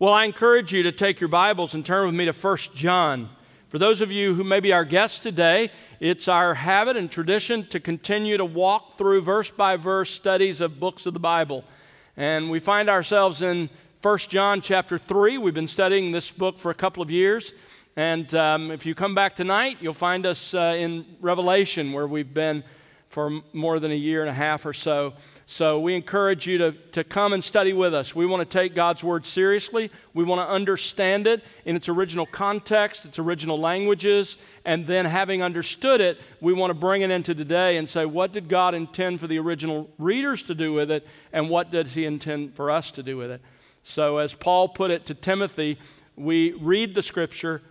Well, I encourage you to take your Bibles and turn with me to 1 John. For those of you who may be our guests today, it's our habit and tradition to continue to walk through verse by verse studies of books of the Bible. And we find ourselves in 1 John chapter 3. We've been studying this book for a couple of years. And um, if you come back tonight, you'll find us uh, in Revelation, where we've been for more than a year and a half or so. So we encourage you to, to come and study with us. We want to take God's Word seriously. We want to understand it in its original context, its original languages, and then having understood it, we want to bring it into today and say, what did God intend for the original readers to do with it, and what does He intend for us to do with it? So, as Paul put it to Timothy, we read the Scripture,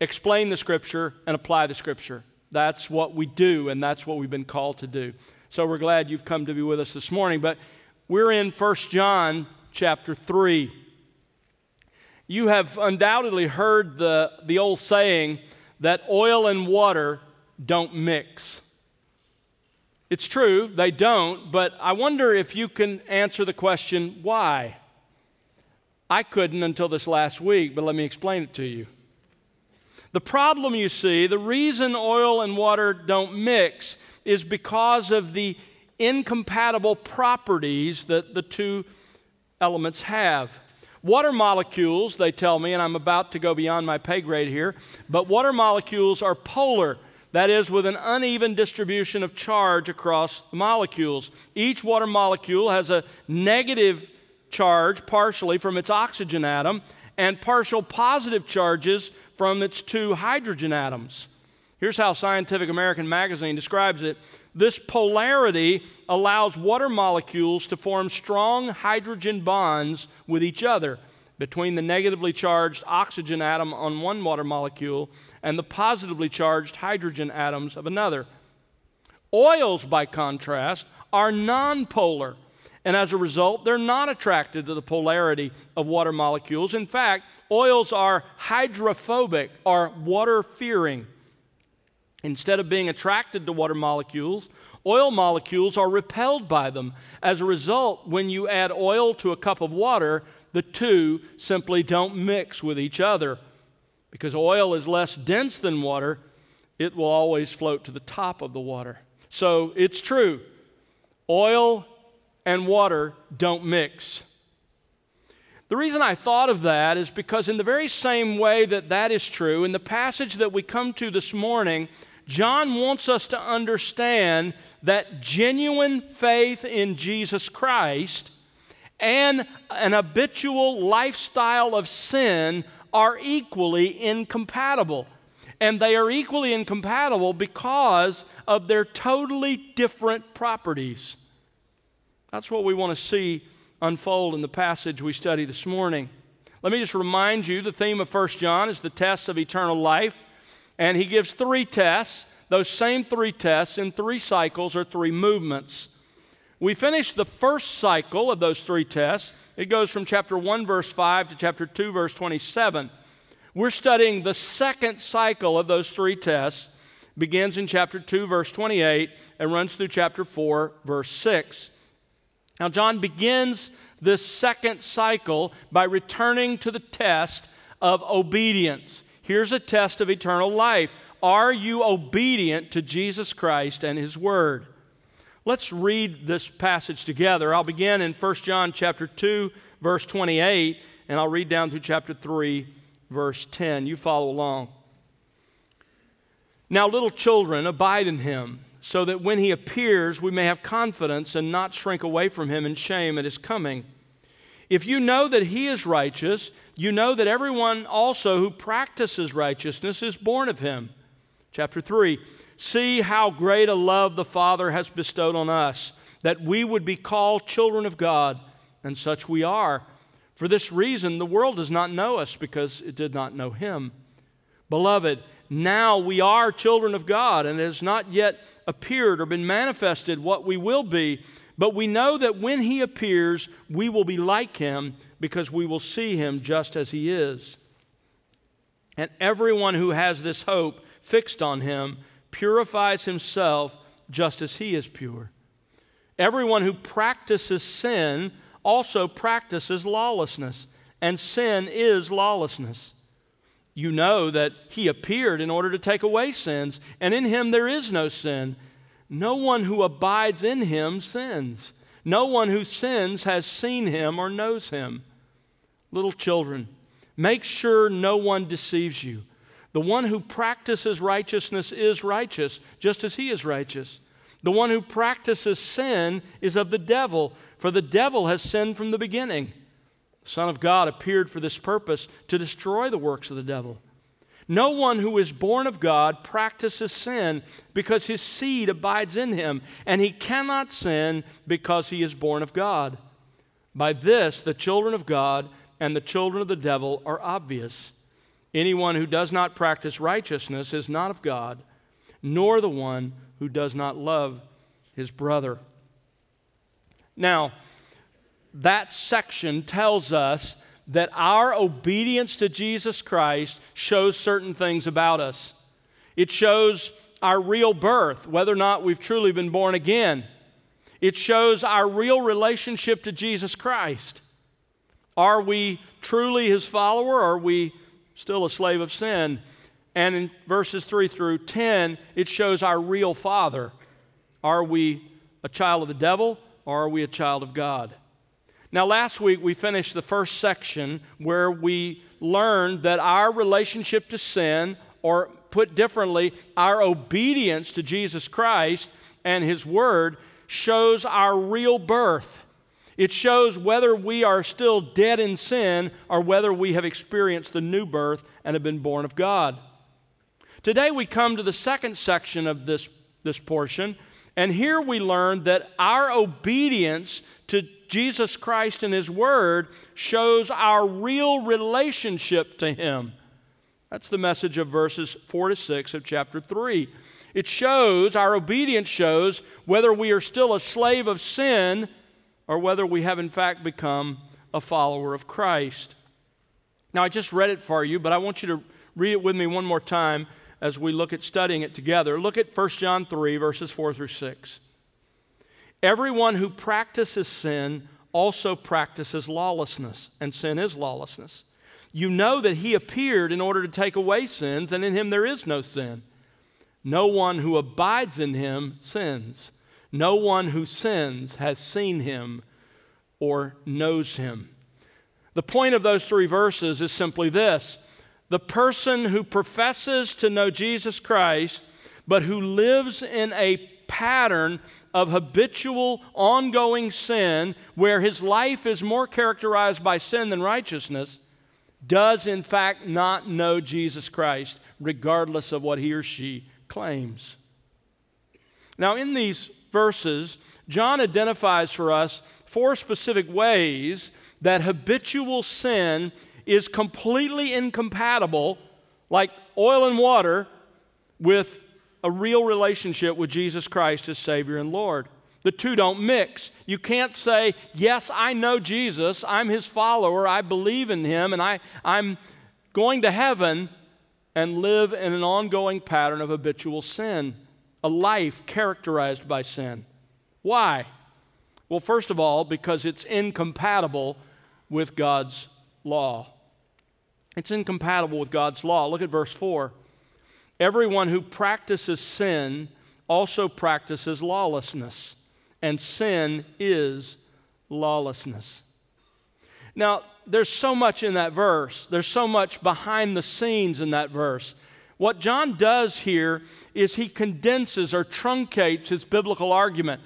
explain the Scripture, and apply the Scripture. That's what we do, and that's what we've been called to do. So we're glad you've come to be with us this morning. But we're in 1 John chapter 3. You have undoubtedly heard the, the old saying that oil and water don't mix. It's true, they don't, but I wonder if you can answer the question why? I couldn't until this last week, but let me explain it to you. The problem, you see, the reason oil and water don't mix is because of the incompatible properties that the two elements have. Water molecules, they tell me, and I'm about to go beyond my pay grade here, but water molecules are polar. That is, with an uneven distribution of charge across the molecules. Each water molecule has a negative charge, partially from its oxygen atom, and partial positive charges from its two hydrogen atoms. Here's how Scientific American magazine describes it this polarity allows water molecules to form strong hydrogen bonds with each other between the negatively charged oxygen atom on one water molecule and the positively charged hydrogen atoms of another. Oils, by contrast, are nonpolar, and as a result, they're not attracted to the polarity of water molecules. In fact, oils are hydrophobic or water fearing. Instead of being attracted to water molecules, oil molecules are repelled by them. As a result, when you add oil to a cup of water, the two simply don't mix with each other. Because oil is less dense than water, it will always float to the top of the water. So it's true. Oil and water don't mix. The reason I thought of that is because, in the very same way that that is true, in the passage that we come to this morning, John wants us to understand that genuine faith in Jesus Christ and an habitual lifestyle of sin are equally incompatible. And they are equally incompatible because of their totally different properties. That's what we want to see unfold in the passage we study this morning. Let me just remind you the theme of 1 John is the test of eternal life. And he gives three tests, those same three tests in three cycles or three movements. We finished the first cycle of those three tests. It goes from chapter 1, verse 5 to chapter 2, verse 27. We're studying the second cycle of those three tests, begins in chapter 2, verse 28, and runs through chapter 4, verse 6. Now, John begins this second cycle by returning to the test of obedience. Here's a test of eternal life. Are you obedient to Jesus Christ and his word? Let's read this passage together. I'll begin in 1 John chapter 2 verse 28 and I'll read down through chapter 3 verse 10. You follow along. Now little children abide in him so that when he appears we may have confidence and not shrink away from him in shame at his coming. If you know that he is righteous, you know that everyone also who practices righteousness is born of him. Chapter 3 See how great a love the Father has bestowed on us, that we would be called children of God, and such we are. For this reason, the world does not know us because it did not know him. Beloved, now we are children of God, and it has not yet appeared or been manifested what we will be. But we know that when he appears, we will be like him because we will see him just as he is. And everyone who has this hope fixed on him purifies himself just as he is pure. Everyone who practices sin also practices lawlessness. and sin is lawlessness. You know that he appeared in order to take away sins, and in him there is no sin. No one who abides in him sins. No one who sins has seen him or knows him. Little children, make sure no one deceives you. The one who practices righteousness is righteous, just as he is righteous. The one who practices sin is of the devil, for the devil has sinned from the beginning. The Son of God appeared for this purpose to destroy the works of the devil. No one who is born of God practices sin because his seed abides in him, and he cannot sin because he is born of God. By this, the children of God and the children of the devil are obvious. Anyone who does not practice righteousness is not of God, nor the one who does not love his brother. Now, that section tells us that our obedience to Jesus Christ shows certain things about us. It shows our real birth, whether or not we've truly been born again. It shows our real relationship to Jesus Christ. Are we truly his follower or are we still a slave of sin? And in verses 3 through 10, it shows our real father. Are we a child of the devil or are we a child of God? Now, last week we finished the first section where we learned that our relationship to sin, or put differently, our obedience to Jesus Christ and His Word, shows our real birth. It shows whether we are still dead in sin or whether we have experienced the new birth and have been born of God. Today we come to the second section of this, this portion, and here we learn that our obedience to Jesus Christ and His Word shows our real relationship to Him. That's the message of verses 4 to 6 of chapter 3. It shows, our obedience shows, whether we are still a slave of sin or whether we have in fact become a follower of Christ. Now, I just read it for you, but I want you to read it with me one more time as we look at studying it together. Look at 1 John 3, verses 4 through 6. Everyone who practices sin also practices lawlessness, and sin is lawlessness. You know that he appeared in order to take away sins, and in him there is no sin. No one who abides in him sins. No one who sins has seen him or knows him. The point of those three verses is simply this the person who professes to know Jesus Christ, but who lives in a pattern of habitual, ongoing sin, where his life is more characterized by sin than righteousness, does in fact not know Jesus Christ, regardless of what he or she claims. Now, in these verses, John identifies for us four specific ways that habitual sin is completely incompatible, like oil and water, with a real relationship with Jesus Christ as Savior and Lord. The two don't mix. You can't say, Yes, I know Jesus, I'm his follower, I believe in him, and I, I'm going to heaven, and live in an ongoing pattern of habitual sin, a life characterized by sin. Why? Well, first of all, because it's incompatible with God's law. It's incompatible with God's law. Look at verse 4. Everyone who practices sin also practices lawlessness, and sin is lawlessness. Now, there's so much in that verse, there's so much behind the scenes in that verse. What John does here is he condenses or truncates his biblical argument.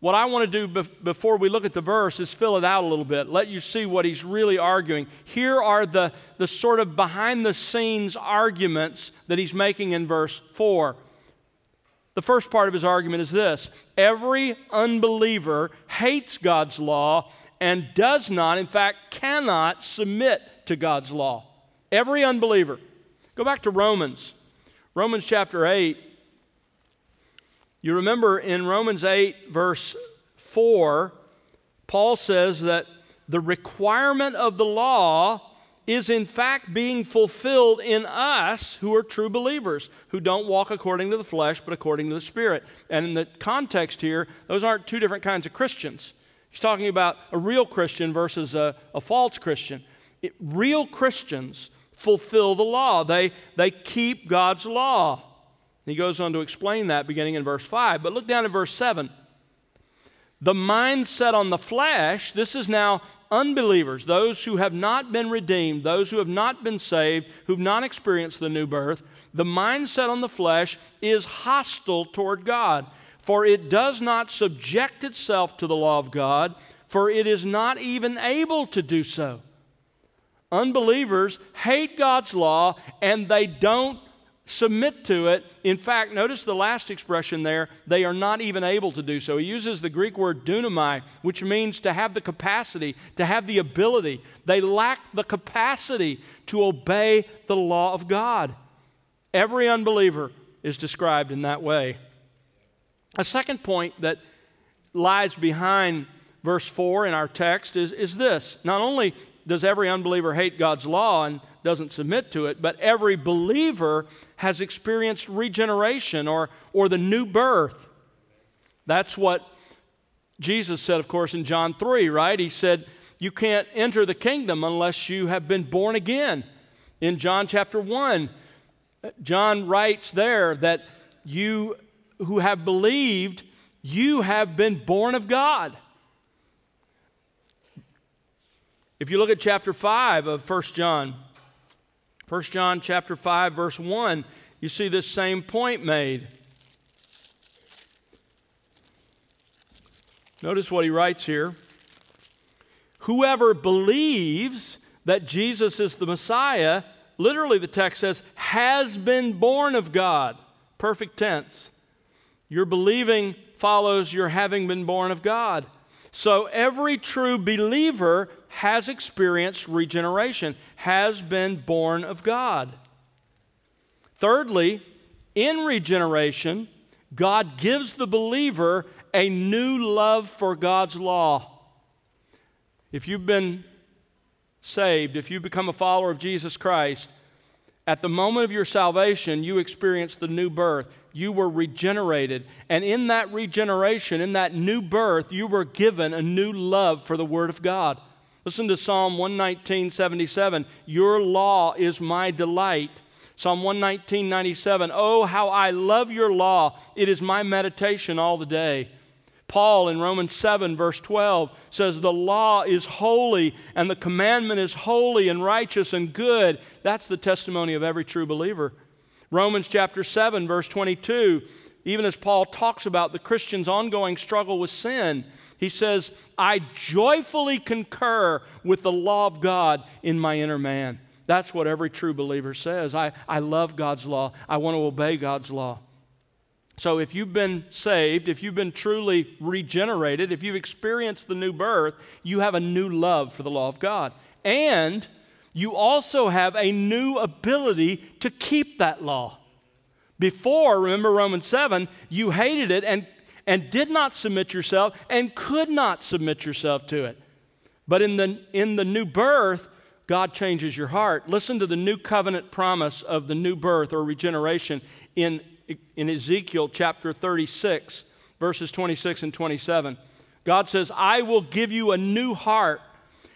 What I want to do before we look at the verse is fill it out a little bit, let you see what he's really arguing. Here are the, the sort of behind the scenes arguments that he's making in verse 4. The first part of his argument is this every unbeliever hates God's law and does not, in fact, cannot submit to God's law. Every unbeliever. Go back to Romans. Romans chapter 8 you remember in Romans 8, verse 4, Paul says that the requirement of the law is in fact being fulfilled in us who are true believers, who don't walk according to the flesh, but according to the Spirit. And in the context here, those aren't two different kinds of Christians. He's talking about a real Christian versus a, a false Christian. It, real Christians fulfill the law, they, they keep God's law. He goes on to explain that beginning in verse 5. But look down at verse 7. The mindset on the flesh, this is now unbelievers, those who have not been redeemed, those who have not been saved, who've not experienced the new birth. The mindset on the flesh is hostile toward God, for it does not subject itself to the law of God, for it is not even able to do so. Unbelievers hate God's law and they don't submit to it. In fact, notice the last expression there, they are not even able to do so. He uses the Greek word dunamai, which means to have the capacity, to have the ability. They lack the capacity to obey the law of God. Every unbeliever is described in that way. A second point that lies behind verse 4 in our text is, is this not only does every unbeliever hate God's law and doesn't submit to it, but every believer has experienced regeneration or, or the new birth. That's what Jesus said, of course, in John 3, right? He said, You can't enter the kingdom unless you have been born again. In John chapter 1, John writes there that you who have believed, you have been born of God. If you look at chapter 5 of 1 John, 1 John chapter 5 verse 1, you see this same point made. Notice what he writes here. Whoever believes that Jesus is the Messiah, literally the text says, has been born of God. Perfect tense. Your believing follows your having been born of God. So every true believer has experienced regeneration, has been born of God. Thirdly, in regeneration, God gives the believer a new love for God's law. If you've been saved, if you become a follower of Jesus Christ, at the moment of your salvation, you experience the new birth. You were regenerated. And in that regeneration, in that new birth, you were given a new love for the Word of God. Listen to Psalm 119, 77. Your law is my delight. Psalm 119, 97. Oh, how I love your law. It is my meditation all the day. Paul in Romans 7, verse 12, says, The law is holy, and the commandment is holy and righteous and good. That's the testimony of every true believer. Romans chapter 7, verse 22, even as Paul talks about the Christian's ongoing struggle with sin, he says, I joyfully concur with the law of God in my inner man. That's what every true believer says. I, I love God's law. I want to obey God's law. So, if you've been saved, if you've been truly regenerated, if you've experienced the new birth, you have a new love for the law of God. And you also have a new ability to keep that law. Before, remember Romans 7, you hated it and, and did not submit yourself and could not submit yourself to it. But in the, in the new birth, God changes your heart. Listen to the new covenant promise of the new birth or regeneration in in Ezekiel chapter 36, verses 26 and 27. God says, I will give you a new heart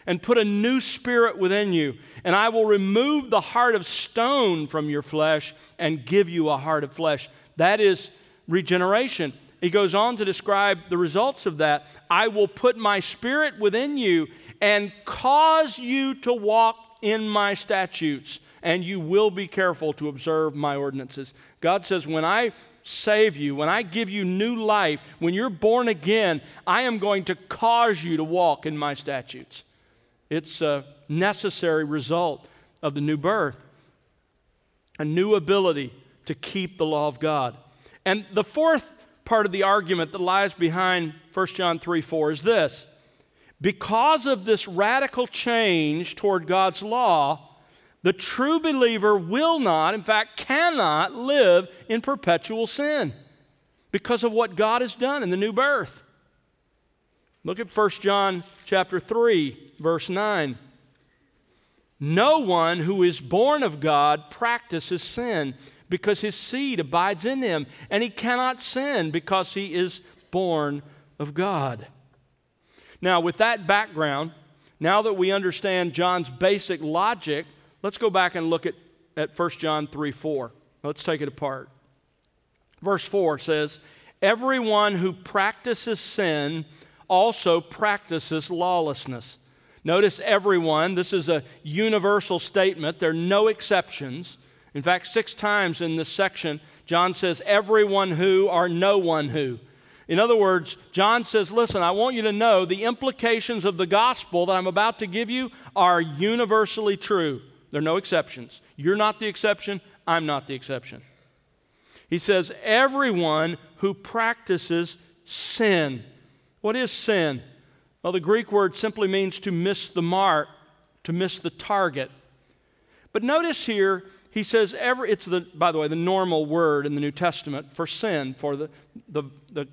and put a new spirit within you, and I will remove the heart of stone from your flesh and give you a heart of flesh. That is regeneration. He goes on to describe the results of that. I will put my spirit within you and cause you to walk in my statutes, and you will be careful to observe my ordinances. God says, when I save you, when I give you new life, when you're born again, I am going to cause you to walk in my statutes. It's a necessary result of the new birth, a new ability to keep the law of God. And the fourth part of the argument that lies behind 1 John 3 4 is this because of this radical change toward God's law, the true believer will not, in fact, cannot live in perpetual sin because of what God has done in the new birth. Look at 1 John chapter 3, verse 9. No one who is born of God practices sin because his seed abides in him, and he cannot sin because he is born of God. Now, with that background, now that we understand John's basic logic, let's go back and look at, at 1 John 3 4. Let's take it apart. Verse 4 says, Everyone who practices sin also practices lawlessness. Notice everyone, this is a universal statement, there are no exceptions. In fact, six times in this section, John says, everyone who or no one who. In other words, John says, listen, I want you to know the implications of the gospel that I'm about to give you are universally true. There are no exceptions. You're not the exception, I'm not the exception. He says, everyone who practices sin. What is sin? Well, the Greek word simply means to miss the mark, to miss the target. But notice here, he says, every, it's the, by the way, the normal word in the New Testament for sin, for the, the, the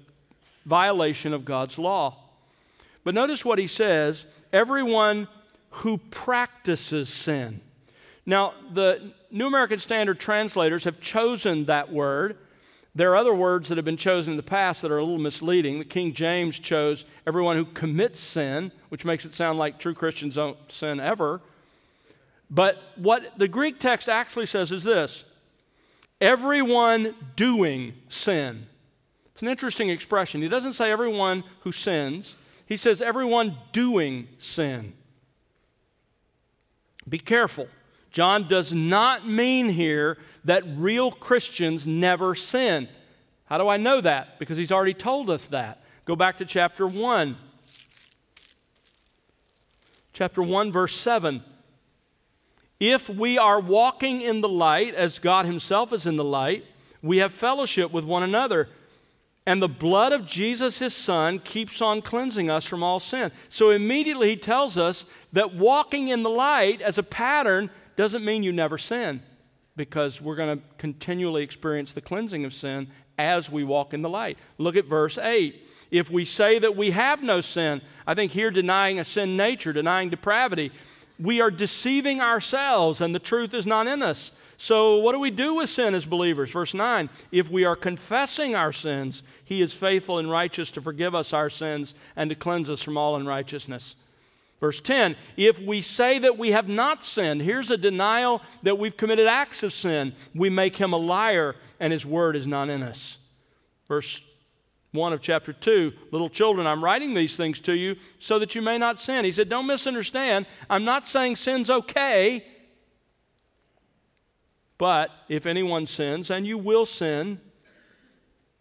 violation of God's law. But notice what he says everyone who practices sin. Now, the New American Standard translators have chosen that word there are other words that have been chosen in the past that are a little misleading. The King James chose everyone who commits sin, which makes it sound like true Christians don't sin ever. But what the Greek text actually says is this everyone doing sin. It's an interesting expression. He doesn't say everyone who sins, he says everyone doing sin. Be careful. John does not mean here that real Christians never sin. How do I know that? Because he's already told us that. Go back to chapter 1. Chapter 1, verse 7. If we are walking in the light, as God Himself is in the light, we have fellowship with one another. And the blood of Jesus, His Son, keeps on cleansing us from all sin. So immediately He tells us that walking in the light as a pattern doesn't mean you never sin because we're going to continually experience the cleansing of sin as we walk in the light. Look at verse 8. If we say that we have no sin, I think here denying a sin nature, denying depravity, we are deceiving ourselves and the truth is not in us. So, what do we do with sin as believers? Verse 9 If we are confessing our sins, He is faithful and righteous to forgive us our sins and to cleanse us from all unrighteousness. Verse 10 If we say that we have not sinned, here's a denial that we've committed acts of sin, we make him a liar and his word is not in us. Verse 1 of chapter 2 Little children, I'm writing these things to you so that you may not sin. He said, Don't misunderstand. I'm not saying sin's okay, but if anyone sins, and you will sin,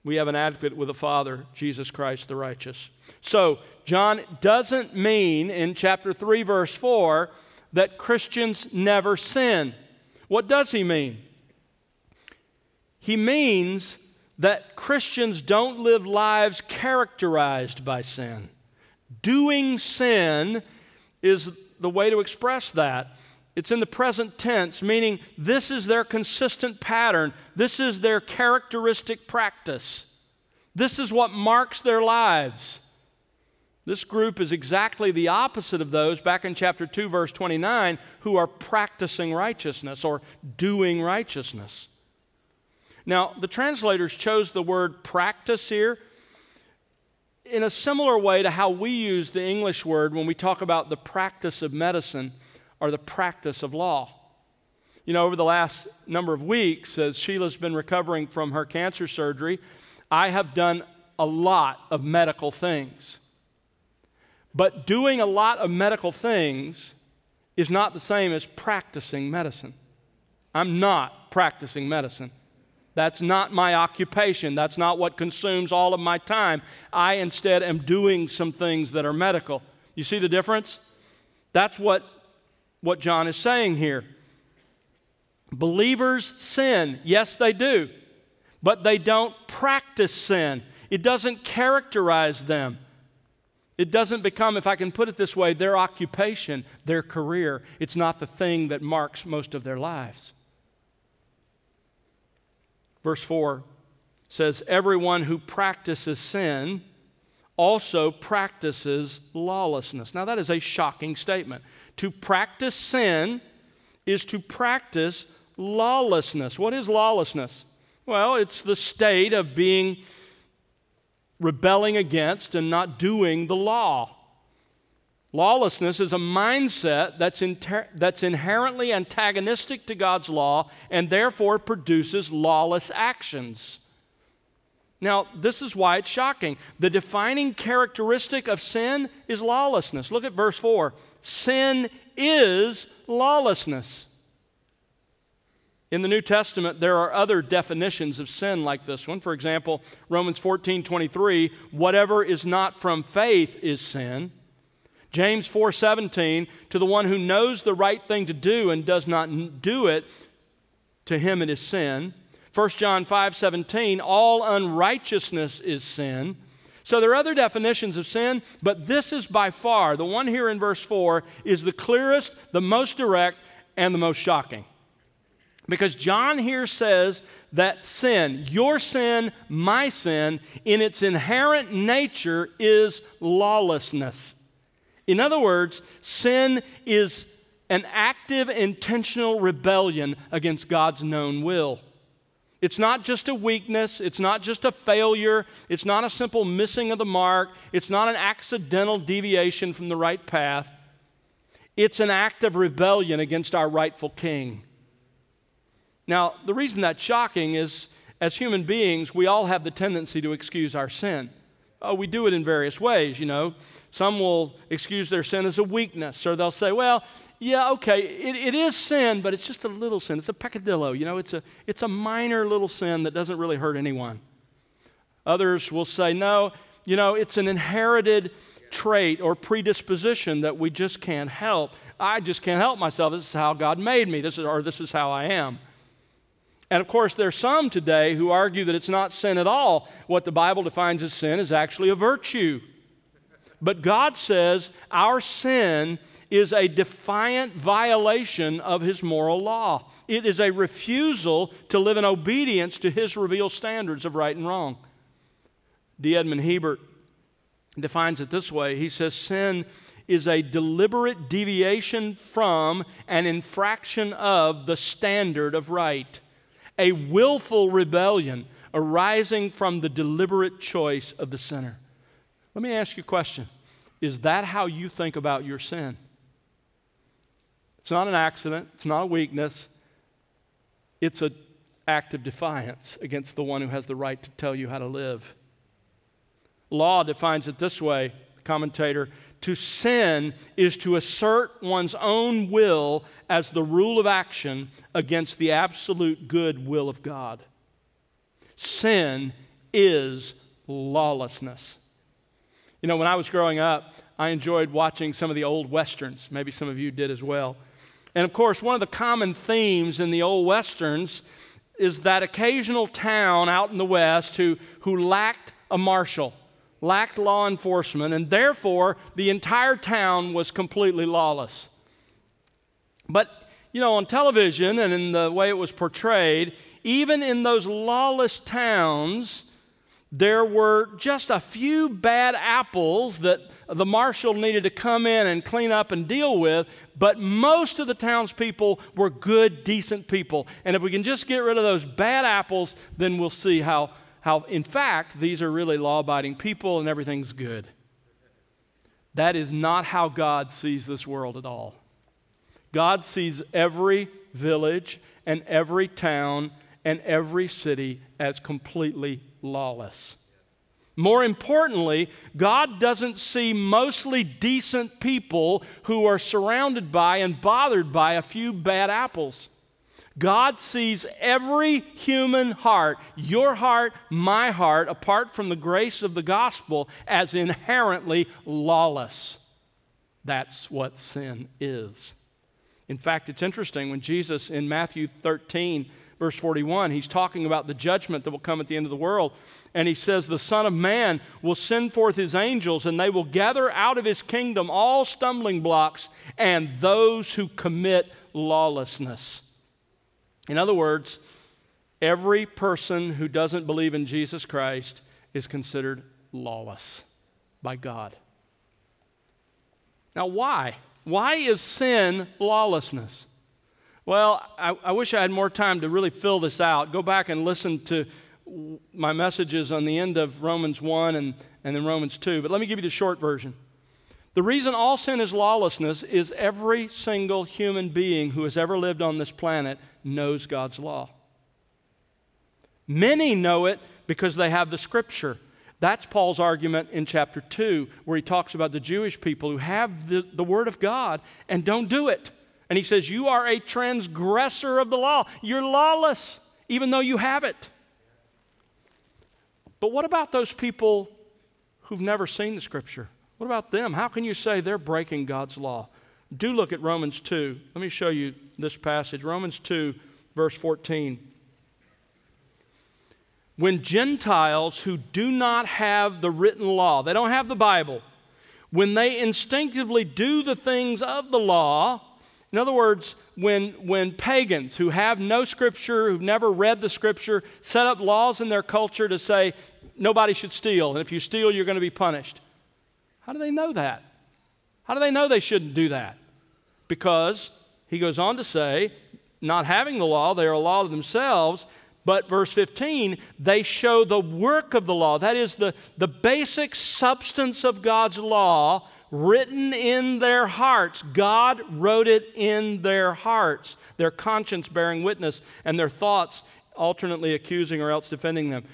we have an advocate with the Father, Jesus Christ the righteous. So, John doesn't mean in chapter 3, verse 4, that Christians never sin. What does he mean? He means that Christians don't live lives characterized by sin. Doing sin is the way to express that. It's in the present tense, meaning this is their consistent pattern, this is their characteristic practice, this is what marks their lives. This group is exactly the opposite of those back in chapter 2, verse 29, who are practicing righteousness or doing righteousness. Now, the translators chose the word practice here in a similar way to how we use the English word when we talk about the practice of medicine or the practice of law. You know, over the last number of weeks, as Sheila's been recovering from her cancer surgery, I have done a lot of medical things. But doing a lot of medical things is not the same as practicing medicine. I'm not practicing medicine. That's not my occupation. That's not what consumes all of my time. I instead am doing some things that are medical. You see the difference? That's what, what John is saying here. Believers sin. Yes, they do. But they don't practice sin, it doesn't characterize them. It doesn't become, if I can put it this way, their occupation, their career. It's not the thing that marks most of their lives. Verse 4 says, Everyone who practices sin also practices lawlessness. Now, that is a shocking statement. To practice sin is to practice lawlessness. What is lawlessness? Well, it's the state of being rebelling against and not doing the law. Lawlessness is a mindset that's, inter- that's inherently antagonistic to God's law and therefore produces lawless actions. Now, this is why it's shocking. The defining characteristic of sin is lawlessness. Look at verse 4. Sin is lawlessness. In the New Testament, there are other definitions of sin like this one. For example, Romans 14 23, whatever is not from faith is sin. James 4:17 to the one who knows the right thing to do and does not do it to him it is sin. 1 John 5:17 all unrighteousness is sin. So there are other definitions of sin, but this is by far the one here in verse 4 is the clearest, the most direct and the most shocking. Because John here says that sin, your sin, my sin, in its inherent nature is lawlessness. In other words, sin is an active, intentional rebellion against God's known will. It's not just a weakness, it's not just a failure, it's not a simple missing of the mark, it's not an accidental deviation from the right path. It's an act of rebellion against our rightful king. Now, the reason that's shocking is as human beings, we all have the tendency to excuse our sin. Oh, we do it in various ways, you know. Some will excuse their sin as a weakness, or they'll say, well, yeah, okay, it, it is sin, but it's just a little sin. It's a peccadillo, you know, it's a, it's a minor little sin that doesn't really hurt anyone. Others will say, no, you know, it's an inherited trait or predisposition that we just can't help. I just can't help myself. This is how God made me, this is, or this is how I am. And of course, there are some today who argue that it's not sin at all. What the Bible defines as sin is actually a virtue. But God says our sin is a defiant violation of His moral law. It is a refusal to live in obedience to His revealed standards of right and wrong. D. Edmond Hiebert defines it this way He says, Sin is a deliberate deviation from an infraction of the standard of right, a willful rebellion arising from the deliberate choice of the sinner. Let me ask you a question Is that how you think about your sin? It's not an accident, it's not a weakness, it's an act of defiance against the one who has the right to tell you how to live. Law defines it this way, commentator to sin is to assert one's own will as the rule of action against the absolute good will of God. Sin is lawlessness. You know, when I was growing up, I enjoyed watching some of the old westerns. Maybe some of you did as well. And of course, one of the common themes in the old westerns is that occasional town out in the West who, who lacked a marshal, lacked law enforcement, and therefore the entire town was completely lawless. But, you know, on television and in the way it was portrayed, even in those lawless towns, there were just a few bad apples that the marshal needed to come in and clean up and deal with, but most of the townspeople were good, decent people. And if we can just get rid of those bad apples, then we'll see how, how in fact, these are really law abiding people and everything's good. That is not how God sees this world at all. God sees every village and every town and every city as completely lawless. More importantly, God doesn't see mostly decent people who are surrounded by and bothered by a few bad apples. God sees every human heart, your heart, my heart, apart from the grace of the gospel, as inherently lawless. That's what sin is. In fact, it's interesting when Jesus in Matthew 13 verse 41, he's talking about the judgment that will come at the end of the world. And he says, The Son of Man will send forth his angels, and they will gather out of his kingdom all stumbling blocks and those who commit lawlessness. In other words, every person who doesn't believe in Jesus Christ is considered lawless by God. Now, why? Why is sin lawlessness? Well, I, I, wish I had more time to really fill this out. Go back and listen to my messages on the end of Romans 1 and, and then Romans 2. But let me give you the short version. The reason all sin is lawlessness is every single human being who has ever lived on this planet knows God's law. Many know it because they have the scripture. That's Paul's argument in chapter 2, where he talks about the Jewish people who have the, the Word of God and don't do it. And he says, You are a transgressor of the law. You're lawless, even though you have it. But what about those people who've never seen the Scripture? What about them? How can you say they're breaking God's law? Do look at Romans 2. Let me show you this passage Romans 2, verse 14 when Gentiles who do not have the written law, they don't have the Bible, when they instinctively do the things of the law, in other words, when, when pagans who have no scripture, who've never read the scripture, set up laws in their culture to say nobody should steal, and if you steal, you're going to be punished. How do they know that? How do they know they shouldn't do that? Because he goes on to say, not having the law, they are a law to themselves, but verse 15, they show the work of the law. That is the, the basic substance of God's law written in their hearts. God wrote it in their hearts, their conscience bearing witness, and their thoughts alternately accusing or else defending them.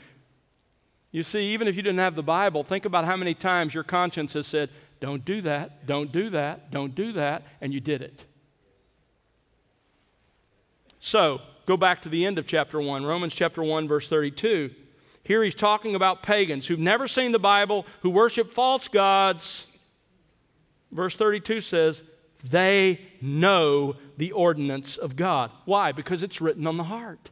You see, even if you didn't have the Bible, think about how many times your conscience has said, Don't do that, don't do that, don't do that, and you did it. So, go back to the end of chapter 1, Romans chapter 1, verse 32. Here he's talking about pagans who've never seen the Bible, who worship false gods. Verse 32 says, they know the ordinance of God. Why? Because it's written on the heart.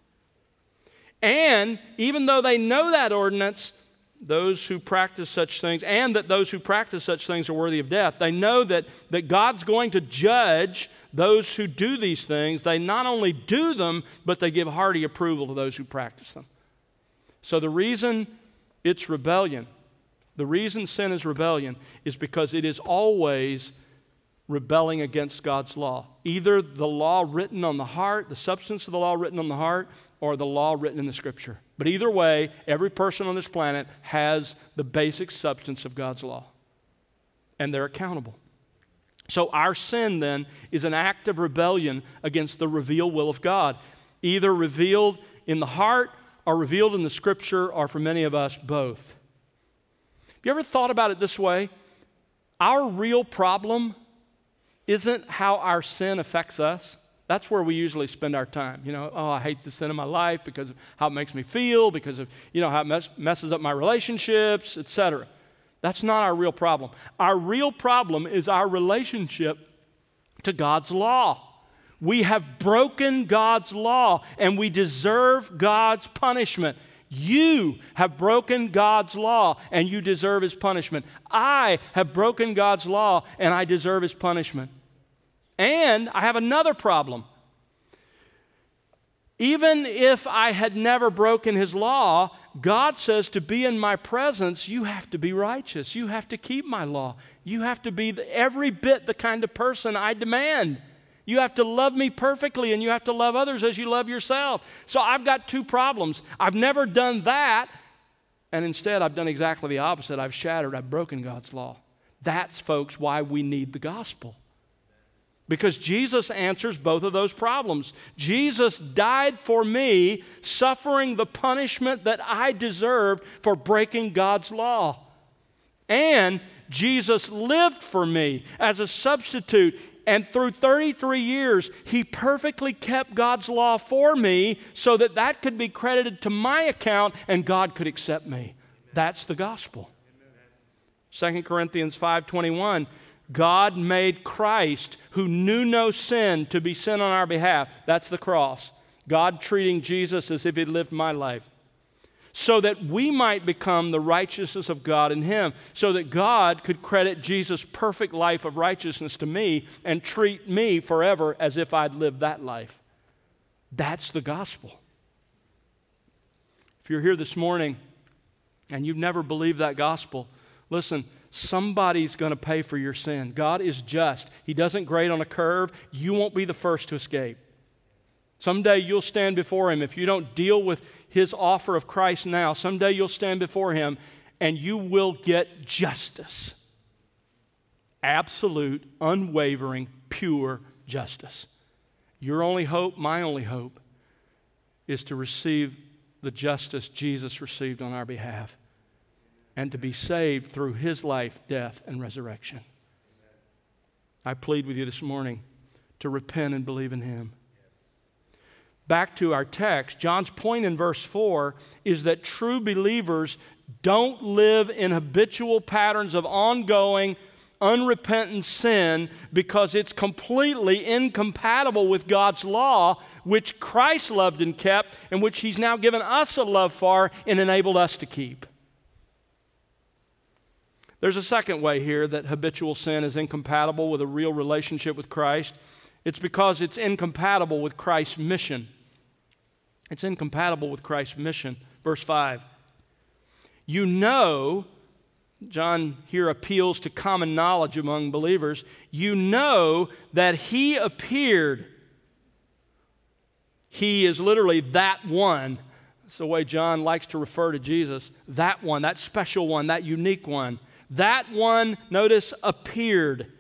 And even though they know that ordinance, those who practice such things, and that those who practice such things are worthy of death, they know that, that God's going to judge those who do these things, they not only do them, but they give hearty approval to those who practice them. So the reason it's rebellion, the reason sin is rebellion, is because it is always rebelling against God's law. Either the law written on the heart, the substance of the law written on the heart, or the law written in the scripture. But either way, every person on this planet has the basic substance of God's law, and they're accountable. So, our sin then is an act of rebellion against the revealed will of God, either revealed in the heart or revealed in the scripture, or for many of us, both. Have you ever thought about it this way? Our real problem isn't how our sin affects us. That's where we usually spend our time. You know, oh, I hate the sin of my life because of how it makes me feel, because of, you know, how it mess- messes up my relationships, etc. That's not our real problem. Our real problem is our relationship to God's law. We have broken God's law and we deserve God's punishment. You have broken God's law and you deserve his punishment. I have broken God's law and I deserve his punishment. And I have another problem. Even if I had never broken his law, God says to be in my presence, you have to be righteous. You have to keep my law. You have to be every bit the kind of person I demand. You have to love me perfectly and you have to love others as you love yourself. So I've got two problems. I've never done that, and instead I've done exactly the opposite. I've shattered, I've broken God's law. That's, folks, why we need the gospel because Jesus answers both of those problems. Jesus died for me, suffering the punishment that I deserved for breaking God's law. And Jesus lived for me as a substitute. And through 33 years, he perfectly kept God's law for me so that that could be credited to my account and God could accept me. That's the gospel. 2 Corinthians 5:21 God made Christ, who knew no sin, to be sin on our behalf. That's the cross. God treating Jesus as if he'd lived my life. So that we might become the righteousness of God in him. So that God could credit Jesus' perfect life of righteousness to me and treat me forever as if I'd lived that life. That's the gospel. If you're here this morning and you've never believed that gospel, listen, somebody's going to pay for your sin. God is just. He doesn't grade on a curve. You won't be the first to escape. Someday you'll stand before Him. If you don't deal with His offer of Christ now, someday you'll stand before Him and you will get justice. absolute, unwavering, pure justice. Your only hope, my only hope, is to receive the justice Jesus received on our behalf and to be saved through his life, death, and resurrection. I plead with you this morning to repent and believe in him. Back to our text, John's point in verse 4 is that true believers don't live in habitual patterns of ongoing, unrepentant sin because it's completely incompatible with God's law, which Christ loved and kept, and which He's now given us a love for and enabled us to keep. There's a second way here that habitual sin is incompatible with a real relationship with Christ. It's because it's incompatible with Christ's mission. It's incompatible with Christ's mission. Verse 5. You know, John here appeals to common knowledge among believers. You know that he appeared. He is literally that one. That's the way John likes to refer to Jesus. That one, that special one, that unique one. That one, notice, appeared.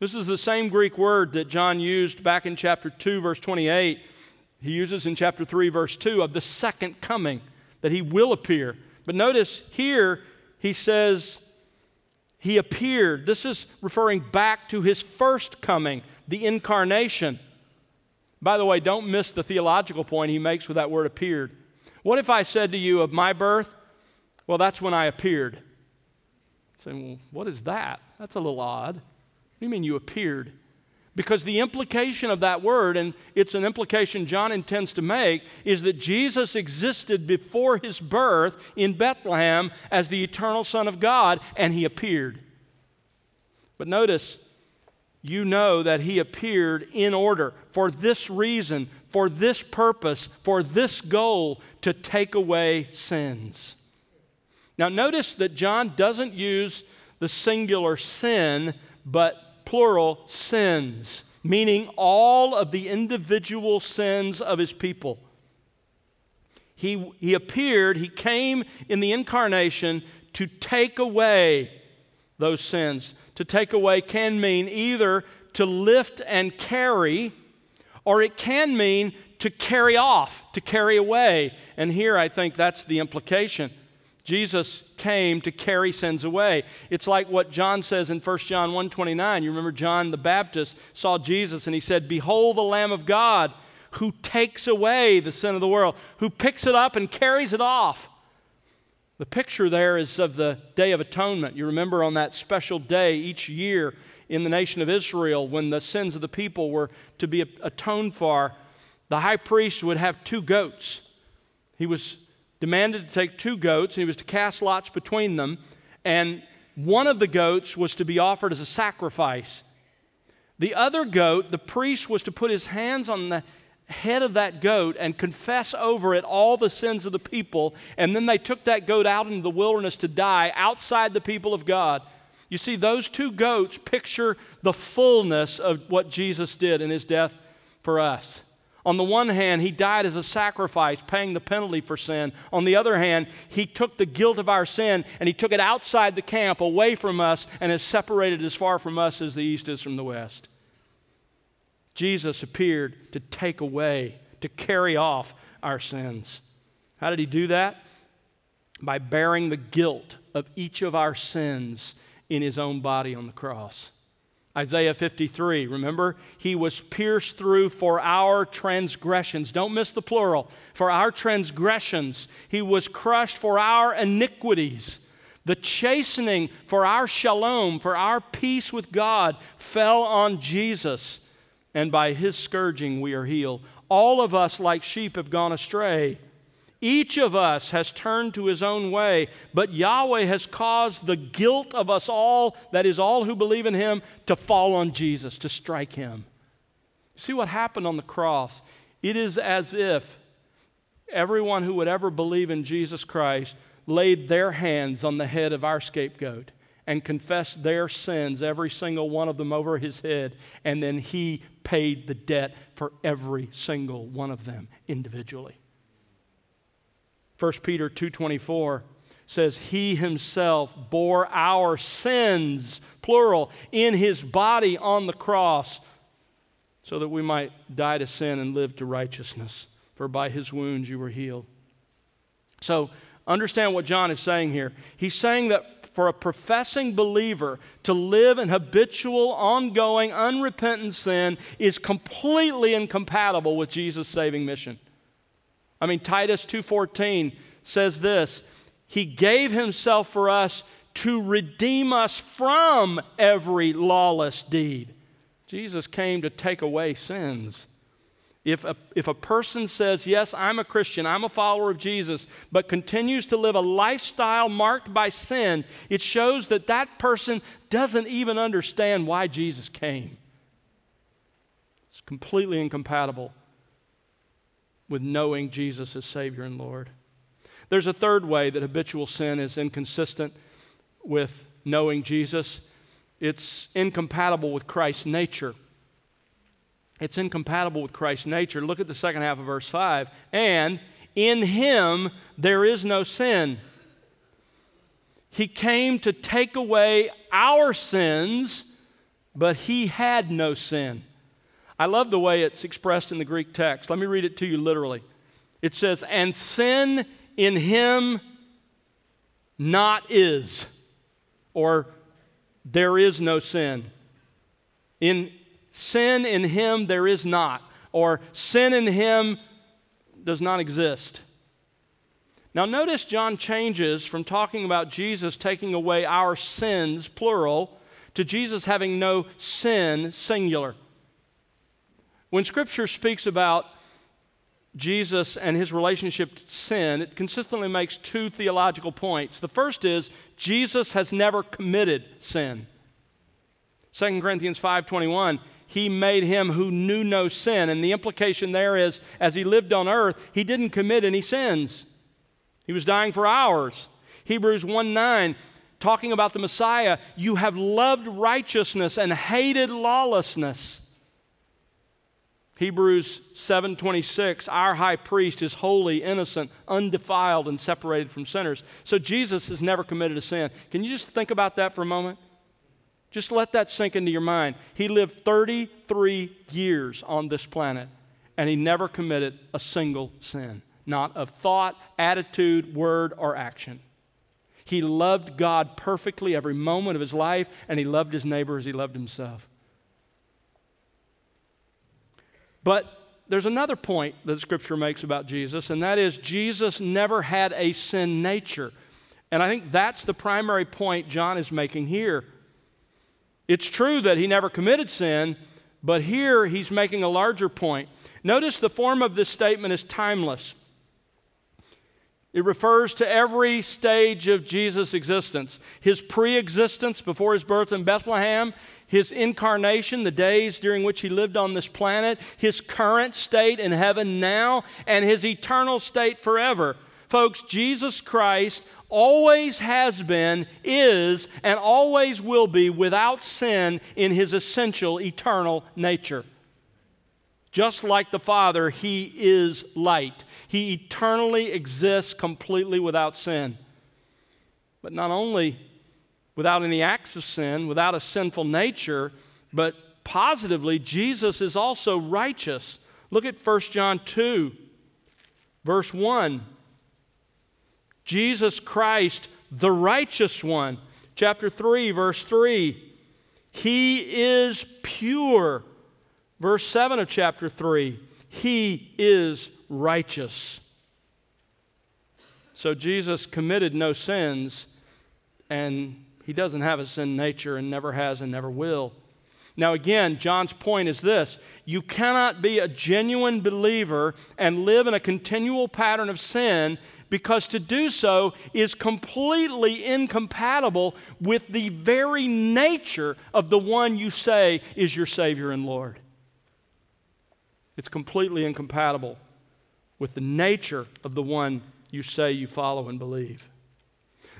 This is the same Greek word that John used back in chapter 2, verse 28. He uses in chapter 3, verse 2 of the second coming, that he will appear. But notice here, he says, He appeared. This is referring back to his first coming, the incarnation. By the way, don't miss the theological point he makes with that word appeared. What if I said to you of my birth? Well, that's when I appeared. Saying, well, what is that? That's a little odd. What do you mean you appeared? Because the implication of that word, and it's an implication John intends to make, is that Jesus existed before his birth in Bethlehem as the eternal Son of God, and he appeared. But notice, you know that he appeared in order for this reason, for this purpose, for this goal to take away sins. Now, notice that John doesn't use the singular sin, but plural sins, meaning all of the individual sins of his people. He, he appeared, he came in the incarnation to take away those sins. To take away can mean either to lift and carry, or it can mean to carry off, to carry away. And here I think that's the implication. Jesus came to carry sins away. It's like what John says in 1 John 1:29. You remember John the Baptist saw Jesus and he said, "Behold the Lamb of God who takes away the sin of the world, who picks it up and carries it off." The picture there is of the Day of Atonement. You remember on that special day each year in the nation of Israel when the sins of the people were to be atoned for, the high priest would have two goats. He was demanded to take two goats, and he was to cast lots between them. And one of the goats was to be offered as a sacrifice. The other goat, the priest was to put his hands on the head of that goat and confess over it all the sins of the people. And then they took that goat out into the wilderness to die outside the people of God. You see, those two goats picture the fullness of what Jesus did in his death for us. On the one hand, he died as a sacrifice, paying the penalty for sin. On the other hand, he took the guilt of our sin and he took it outside the camp, away from us, and has separated as far from us as the east is from the west. Jesus appeared to take away, to carry off our sins. How did he do that? By bearing the guilt of each of our sins in his own body on the cross. Isaiah 53, remember? He was pierced through for our transgressions. Don't miss the plural. For our transgressions. He was crushed for our iniquities. The chastening for our shalom, for our peace with God, fell on Jesus. And by his scourging we are healed. All of us, like sheep, have gone astray. Each of us has turned to his own way, but Yahweh has caused the guilt of us all, that is, all who believe in him, to fall on Jesus, to strike him. See what happened on the cross? It is as if everyone who would ever believe in Jesus Christ laid their hands on the head of our scapegoat and confessed their sins, every single one of them, over his head, and then he paid the debt for every single one of them individually. 1 Peter 2:24 says, He Himself bore our sins, plural, in His body on the cross, so that we might die to sin and live to righteousness. For by His wounds you were healed. So, understand what John is saying here. He's saying that for a professing believer to live in habitual, ongoing, unrepentant sin is completely incompatible with Jesus' saving mission. I mean, Titus 2:14 says this, he gave himself for us to redeem us from every lawless deed. Jesus came to take away sins. If a, if a person says, Yes, I'm a Christian, I'm a follower of Jesus, but continues to live a lifestyle marked by sin, it shows that that person doesn't even understand why Jesus came. It's completely incompatible with knowing Jesus as Savior and Lord. There's a third way that habitual sin is inconsistent with knowing Jesus it's incompatible with Christ's nature. It's incompatible with Christ's nature. Look at the second half of verse 5. And in him there is no sin. He came to take away our sins, but he had no sin. I love the way it's expressed in the Greek text. Let me read it to you literally. It says, And sin in him not is, or there is no sin. In Sin in him there is not, or sin in him does not exist. Now, notice John changes from talking about Jesus taking away our sins, plural, to Jesus having no sin, singular. When Scripture speaks about Jesus and his relationship to sin, it consistently makes two theological points. The first is Jesus has never committed sin. 2 Corinthians 5:21 he made him who knew no sin. And the implication there is, as he lived on earth, he didn't commit any sins. He was dying for ours. Hebrews 1 9, talking about the Messiah, you have loved righteousness and hated lawlessness. Hebrews 7:26 our high priest is holy, innocent, undefiled and separated from sinners. So Jesus has never committed a sin. Can you just think about that for a moment? Just let that sink into your mind. He lived 33 years on this planet and he never committed a single sin, not of thought, attitude, word, or action. He loved God perfectly every moment of his life and he loved his neighbor as he loved himself. But there's another point that Scripture makes about Jesus, and that is Jesus never had a sin nature. And I think that's the primary point John is making here. It's true that he never committed sin, but here he's making a larger point. Notice the form of this statement is timeless. It refers to every stage of Jesus' existence his pre existence before his birth in Bethlehem, his incarnation, the days during which he lived on this planet, his current state in heaven now, and his eternal state forever. Folks, Jesus Christ always has been, is, and always will be without sin in his essential eternal nature. Just like the Father, he is light. He eternally exists completely without sin. But not only without any acts of sin, without a sinful nature, but positively, Jesus is also righteous. Look at 1 John 2, verse 1. Jesus Christ, the righteous one. Chapter 3, verse 3. He is pure. Verse 7 of chapter 3. He is righteous. So Jesus committed no sins, and he doesn't have a sin nature and never has and never will. Now, again, John's point is this you cannot be a genuine believer and live in a continual pattern of sin because to do so is completely incompatible with the very nature of the one you say is your Savior and Lord. It's completely incompatible with the nature of the one you say you follow and believe.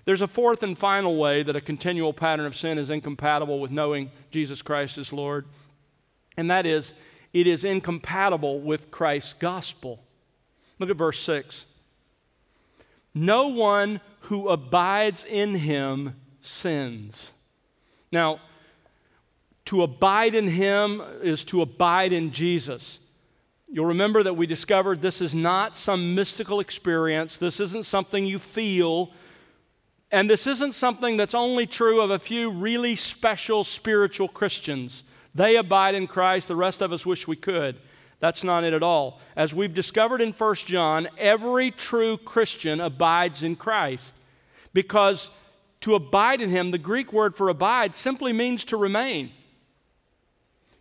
There's a fourth and final way that a continual pattern of sin is incompatible with knowing Jesus Christ as Lord, and that is it is incompatible with Christ's gospel. Look at verse 6. no one who abides in him sins. Now, to abide in him is to abide in Jesus. You'll remember that we discovered this is not some mystical experience. This isn't something you feel. And this isn't something that's only true of a few really special spiritual Christians. They abide in Christ, the rest of us wish we could. That's not it at all. As we've discovered in 1 John, every true Christian abides in Christ because to abide in Him, the Greek word for abide simply means to remain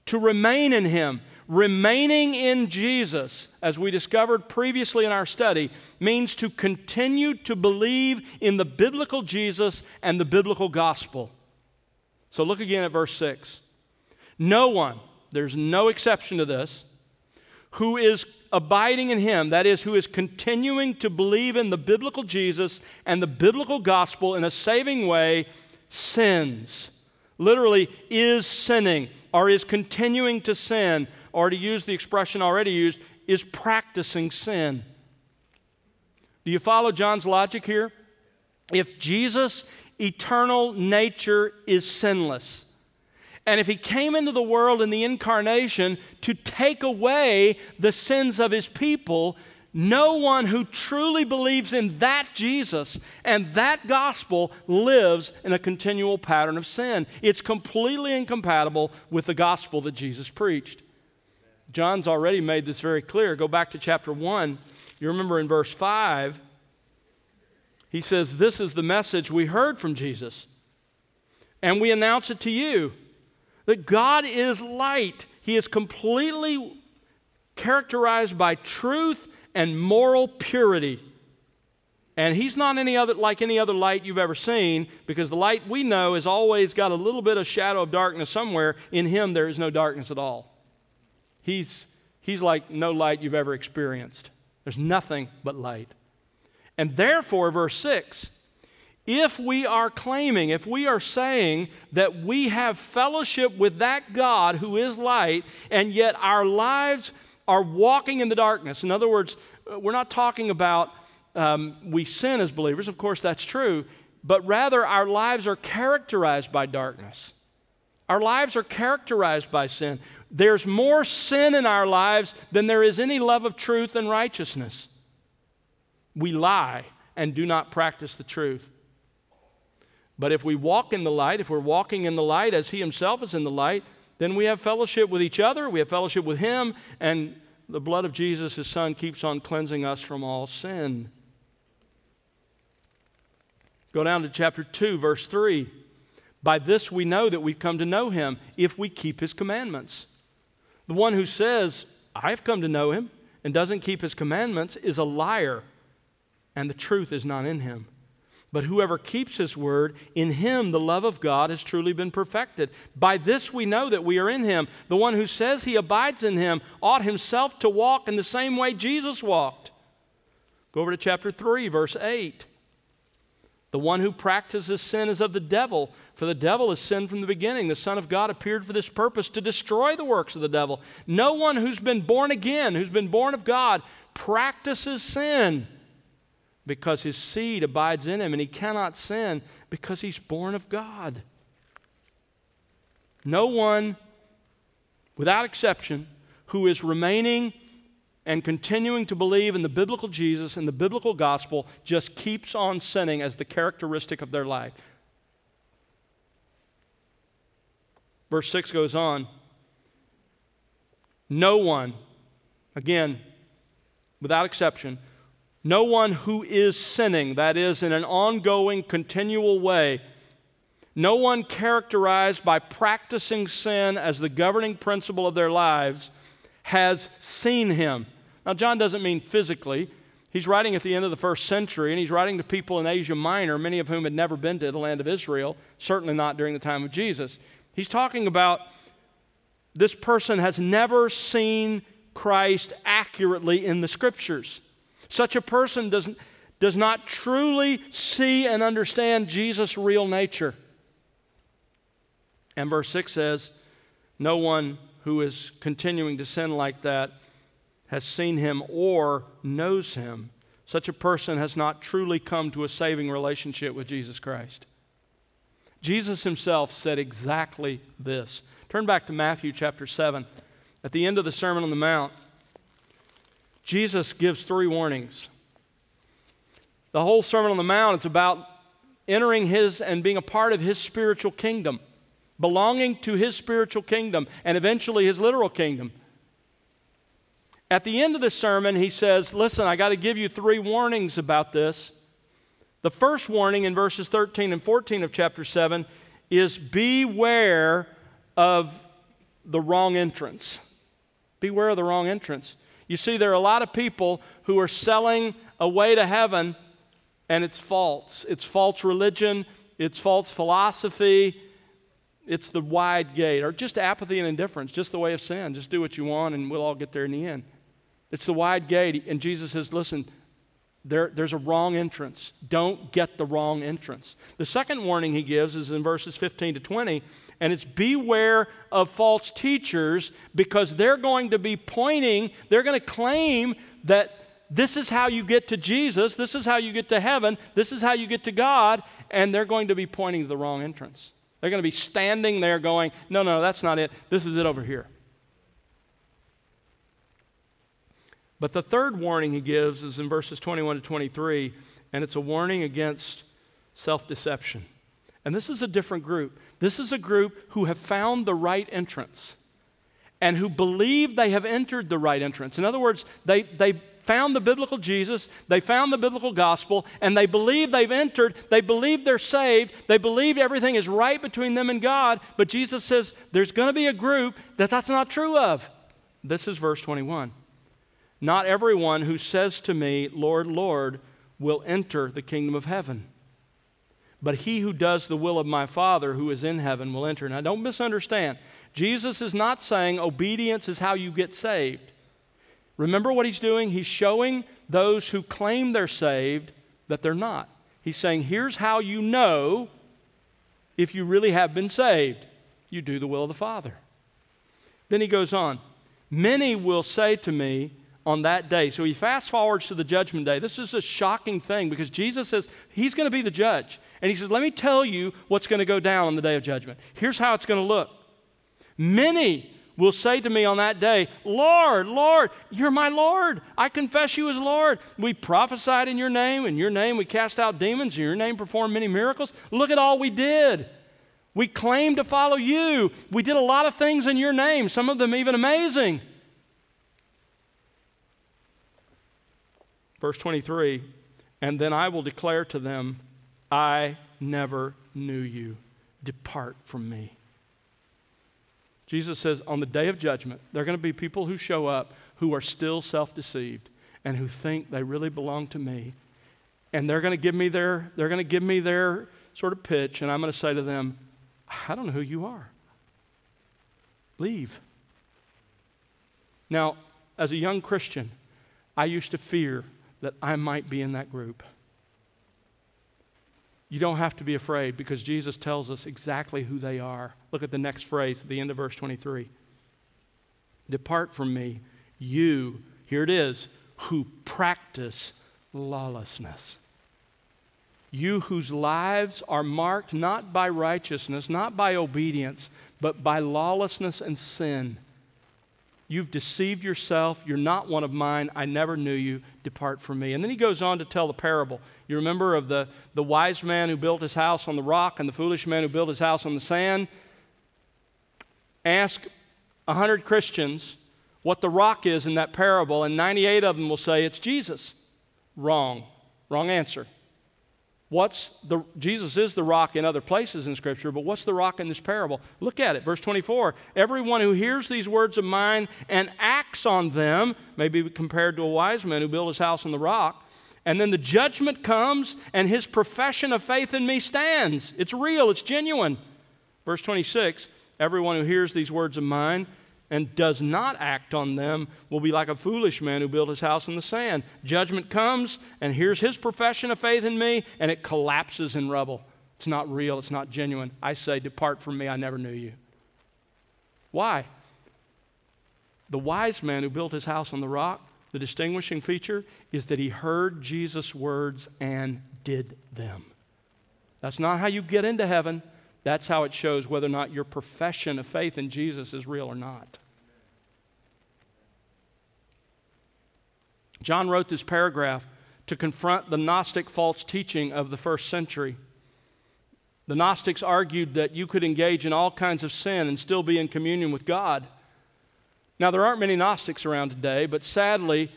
to remain in Him. Remaining in Jesus, as we discovered previously in our study, means to continue to believe in the biblical Jesus and the biblical gospel. So look again at verse 6. No one, there's no exception to this, who is abiding in Him, that is, who is continuing to believe in the biblical Jesus and the biblical gospel in a saving way, sins. Literally, is sinning or is continuing to sin, or to use the expression already used, is practicing sin. Do you follow John's logic here? If Jesus' eternal nature is sinless, and if he came into the world in the incarnation to take away the sins of his people, no one who truly believes in that Jesus and that gospel lives in a continual pattern of sin. It's completely incompatible with the gospel that Jesus preached. John's already made this very clear. Go back to chapter 1. You remember in verse 5, he says, This is the message we heard from Jesus, and we announce it to you that God is light. He is completely characterized by truth and moral purity. And he's not any other, like any other light you've ever seen, because the light we know has always got a little bit of shadow of darkness somewhere. In him, there is no darkness at all. He's, he's like no light you've ever experienced. There's nothing but light. And therefore, verse 6 if we are claiming, if we are saying that we have fellowship with that God who is light, and yet our lives are walking in the darkness. In other words, uh, we're not talking about um, we sin as believers, of course, that's true, but rather our lives are characterized by darkness. Our lives are characterized by sin. There's more sin in our lives than there is any love of truth and righteousness. We lie and do not practice the truth. But if we walk in the light, if we're walking in the light as He Himself is in the light, then we have fellowship with each other, we have fellowship with Him, and the blood of Jesus, His Son, keeps on cleansing us from all sin. Go down to chapter 2, verse 3. By this we know that we've come to know Him if we keep His commandments. The one who says, I've come to know Him, and doesn't keep His commandments is a liar, and the truth is not in him. But whoever keeps his word, in him the love of God has truly been perfected. By this we know that we are in him. The one who says he abides in him ought himself to walk in the same way Jesus walked. Go over to chapter 3, verse 8. The one who practices sin is of the devil, for the devil has sinned from the beginning. The Son of God appeared for this purpose to destroy the works of the devil. No one who's been born again, who's been born of God, practices sin because his seed abides in him, and he cannot sin because he's born of God. No one, without exception, who is remaining and continuing to believe in the biblical Jesus and the biblical gospel just keeps on sinning as the characteristic of their life. Verse 6 goes on No one, again, without exception, no one who is sinning, that is, in an ongoing, continual way, no one characterized by practicing sin as the governing principle of their lives, has seen him. Now, John doesn't mean physically. He's writing at the end of the first century, and he's writing to people in Asia Minor, many of whom had never been to the land of Israel, certainly not during the time of Jesus. He's talking about this person has never seen Christ accurately in the scriptures. Such a person does, does not truly see and understand Jesus' real nature. And verse 6 says, No one who is continuing to sin like that has seen him or knows him. such a person has not truly come to a saving relationship with Jesus Christ. Jesus himself said exactly this. Turn back to Matthew chapter 7. At the end of the Sermon on the Mount, Jesus gives three warnings. The whole Sermon on the Mount is about entering his and being a part of his spiritual kingdom, belonging to his spiritual kingdom, and eventually his literal kingdom. At the end of the sermon, he says, Listen, I got to give you three warnings about this. The first warning in verses 13 and 14 of chapter 7 is beware of the wrong entrance. Beware of the wrong entrance. You see, there are a lot of people who are selling a way to heaven, and it's false. It's false religion, it's false philosophy, it's the wide gate, or just apathy and indifference, just the way of sin. Just do what you want, and we'll all get there in the end. It's the wide gate. And Jesus says, listen, there, there's a wrong entrance. Don't get the wrong entrance. The second warning he gives is in verses 15 to 20, and it's beware of false teachers because they're going to be pointing, they're going to claim that this is how you get to Jesus, this is how you get to heaven, this is how you get to God, and they're going to be pointing to the wrong entrance. They're going to be standing there going, no, no, that's not it. This is it over here. But the third warning he gives is in verses 21 to 23, and it's a warning against self deception. And this is a different group. This is a group who have found the right entrance and who believe they have entered the right entrance. In other words, they, they found the biblical Jesus, they found the biblical gospel, and they believe they've entered, they believe they're saved, they believe everything is right between them and God, but Jesus says there's going to be a group that that's not true of. This is verse 21. Not everyone who says to me, Lord, Lord, will enter the kingdom of heaven. But he who does the will of my Father who is in heaven will enter. Now, don't misunderstand. Jesus is not saying obedience is how you get saved. Remember what he's doing? He's showing those who claim they're saved that they're not. He's saying, here's how you know if you really have been saved you do the will of the Father. Then he goes on, Many will say to me, on that day. So he fast forwards to the judgment day. This is a shocking thing because Jesus says he's going to be the judge. And he says, Let me tell you what's going to go down on the day of judgment. Here's how it's going to look. Many will say to me on that day, Lord, Lord, you're my Lord. I confess you as Lord. We prophesied in your name. In your name, we cast out demons. In your name, performed many miracles. Look at all we did. We claimed to follow you. We did a lot of things in your name, some of them even amazing. Verse 23 And then I will declare to them, I never knew you. Depart from me. Jesus says, on the day of judgment, there are going to be people who show up who are still self deceived and who think they really belong to me. And they're going to give me their, they're going to give me their sort of pitch, and I'm going to say to them, I don't know who you are. Leave. Now, as a young Christian, I used to fear that I might be in that group. You don't have to be afraid because Jesus tells us exactly who they are. Look at the next phrase at the end of verse 23. Depart from me, you, here it is, who practice lawlessness. You whose lives are marked not by righteousness, not by obedience, but by lawlessness and sin. You've deceived yourself. You're not one of mine. I never knew you. Depart from me. And then he goes on to tell the parable. You remember of the, the wise man who built his house on the rock and the foolish man who built his house on the sand? Ask 100 Christians what the rock is in that parable, and 98 of them will say it's Jesus. Wrong. Wrong answer. What's the Jesus is the rock in other places in Scripture, but what's the rock in this parable? Look at it, verse 24. Everyone who hears these words of mine and acts on them may be compared to a wise man who built his house on the rock. And then the judgment comes, and his profession of faith in me stands. It's real, it's genuine. Verse 26 Everyone who hears these words of mine and does not act on them will be like a foolish man who built his house in the sand. Judgment comes, and here's his profession of faith in me, and it collapses in rubble. It's not real, it's not genuine. I say, Depart from me, I never knew you. Why? The wise man who built his house on the rock, the distinguishing feature is that he heard Jesus' words and did them. That's not how you get into heaven. That's how it shows whether or not your profession of faith in Jesus is real or not. John wrote this paragraph to confront the Gnostic false teaching of the first century. The Gnostics argued that you could engage in all kinds of sin and still be in communion with God. Now, there aren't many Gnostics around today, but sadly,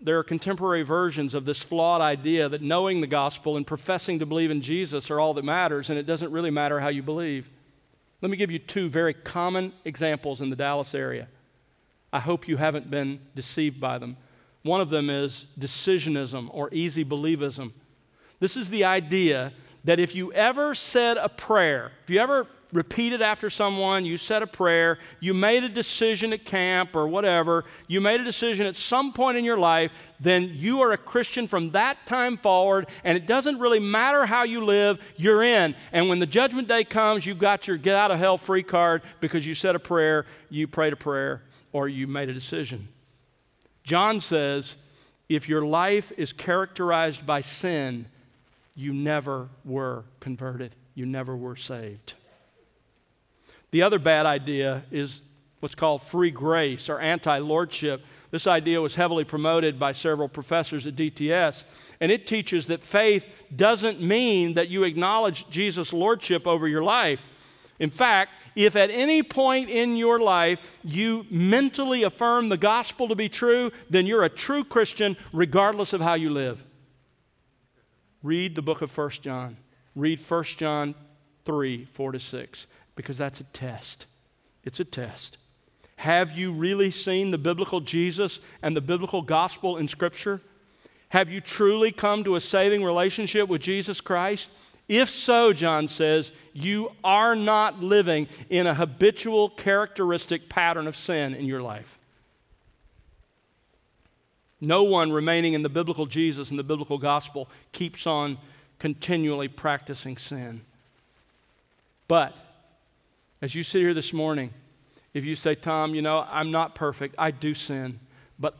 there are contemporary versions of this flawed idea that knowing the gospel and professing to believe in Jesus are all that matters, and it doesn't really matter how you believe. Let me give you two very common examples in the Dallas area. I hope you haven't been deceived by them. One of them is decisionism or easy believism. This is the idea that if you ever said a prayer, if you ever repeated after someone, you said a prayer, you made a decision at camp or whatever, you made a decision at some point in your life, then you are a Christian from that time forward, and it doesn't really matter how you live, you're in. And when the judgment day comes, you've got your get out of hell free card because you said a prayer, you prayed a prayer, or you made a decision. John says, if your life is characterized by sin, you never were converted. You never were saved. The other bad idea is what's called free grace or anti lordship. This idea was heavily promoted by several professors at DTS, and it teaches that faith doesn't mean that you acknowledge Jesus' lordship over your life. In fact, if at any point in your life you mentally affirm the gospel to be true, then you're a true Christian regardless of how you live. Read the book of 1 John. Read 1 John 3 4 to 6 because that's a test. It's a test. Have you really seen the biblical Jesus and the biblical gospel in Scripture? Have you truly come to a saving relationship with Jesus Christ? If so, John says, you are not living in a habitual characteristic pattern of sin in your life. No one remaining in the biblical Jesus and the biblical gospel keeps on continually practicing sin. But as you sit here this morning, if you say, Tom, you know, I'm not perfect, I do sin, but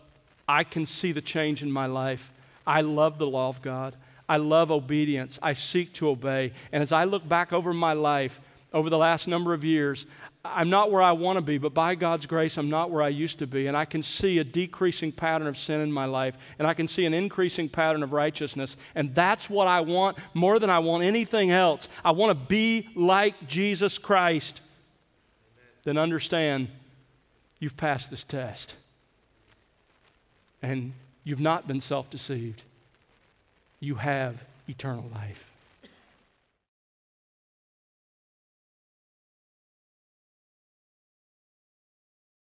I can see the change in my life. I love the law of God. I love obedience. I seek to obey. And as I look back over my life over the last number of years, I'm not where I want to be, but by God's grace, I'm not where I used to be. And I can see a decreasing pattern of sin in my life, and I can see an increasing pattern of righteousness. And that's what I want more than I want anything else. I want to be like Jesus Christ then understand you've passed this test. And you've not been self deceived. You have eternal life.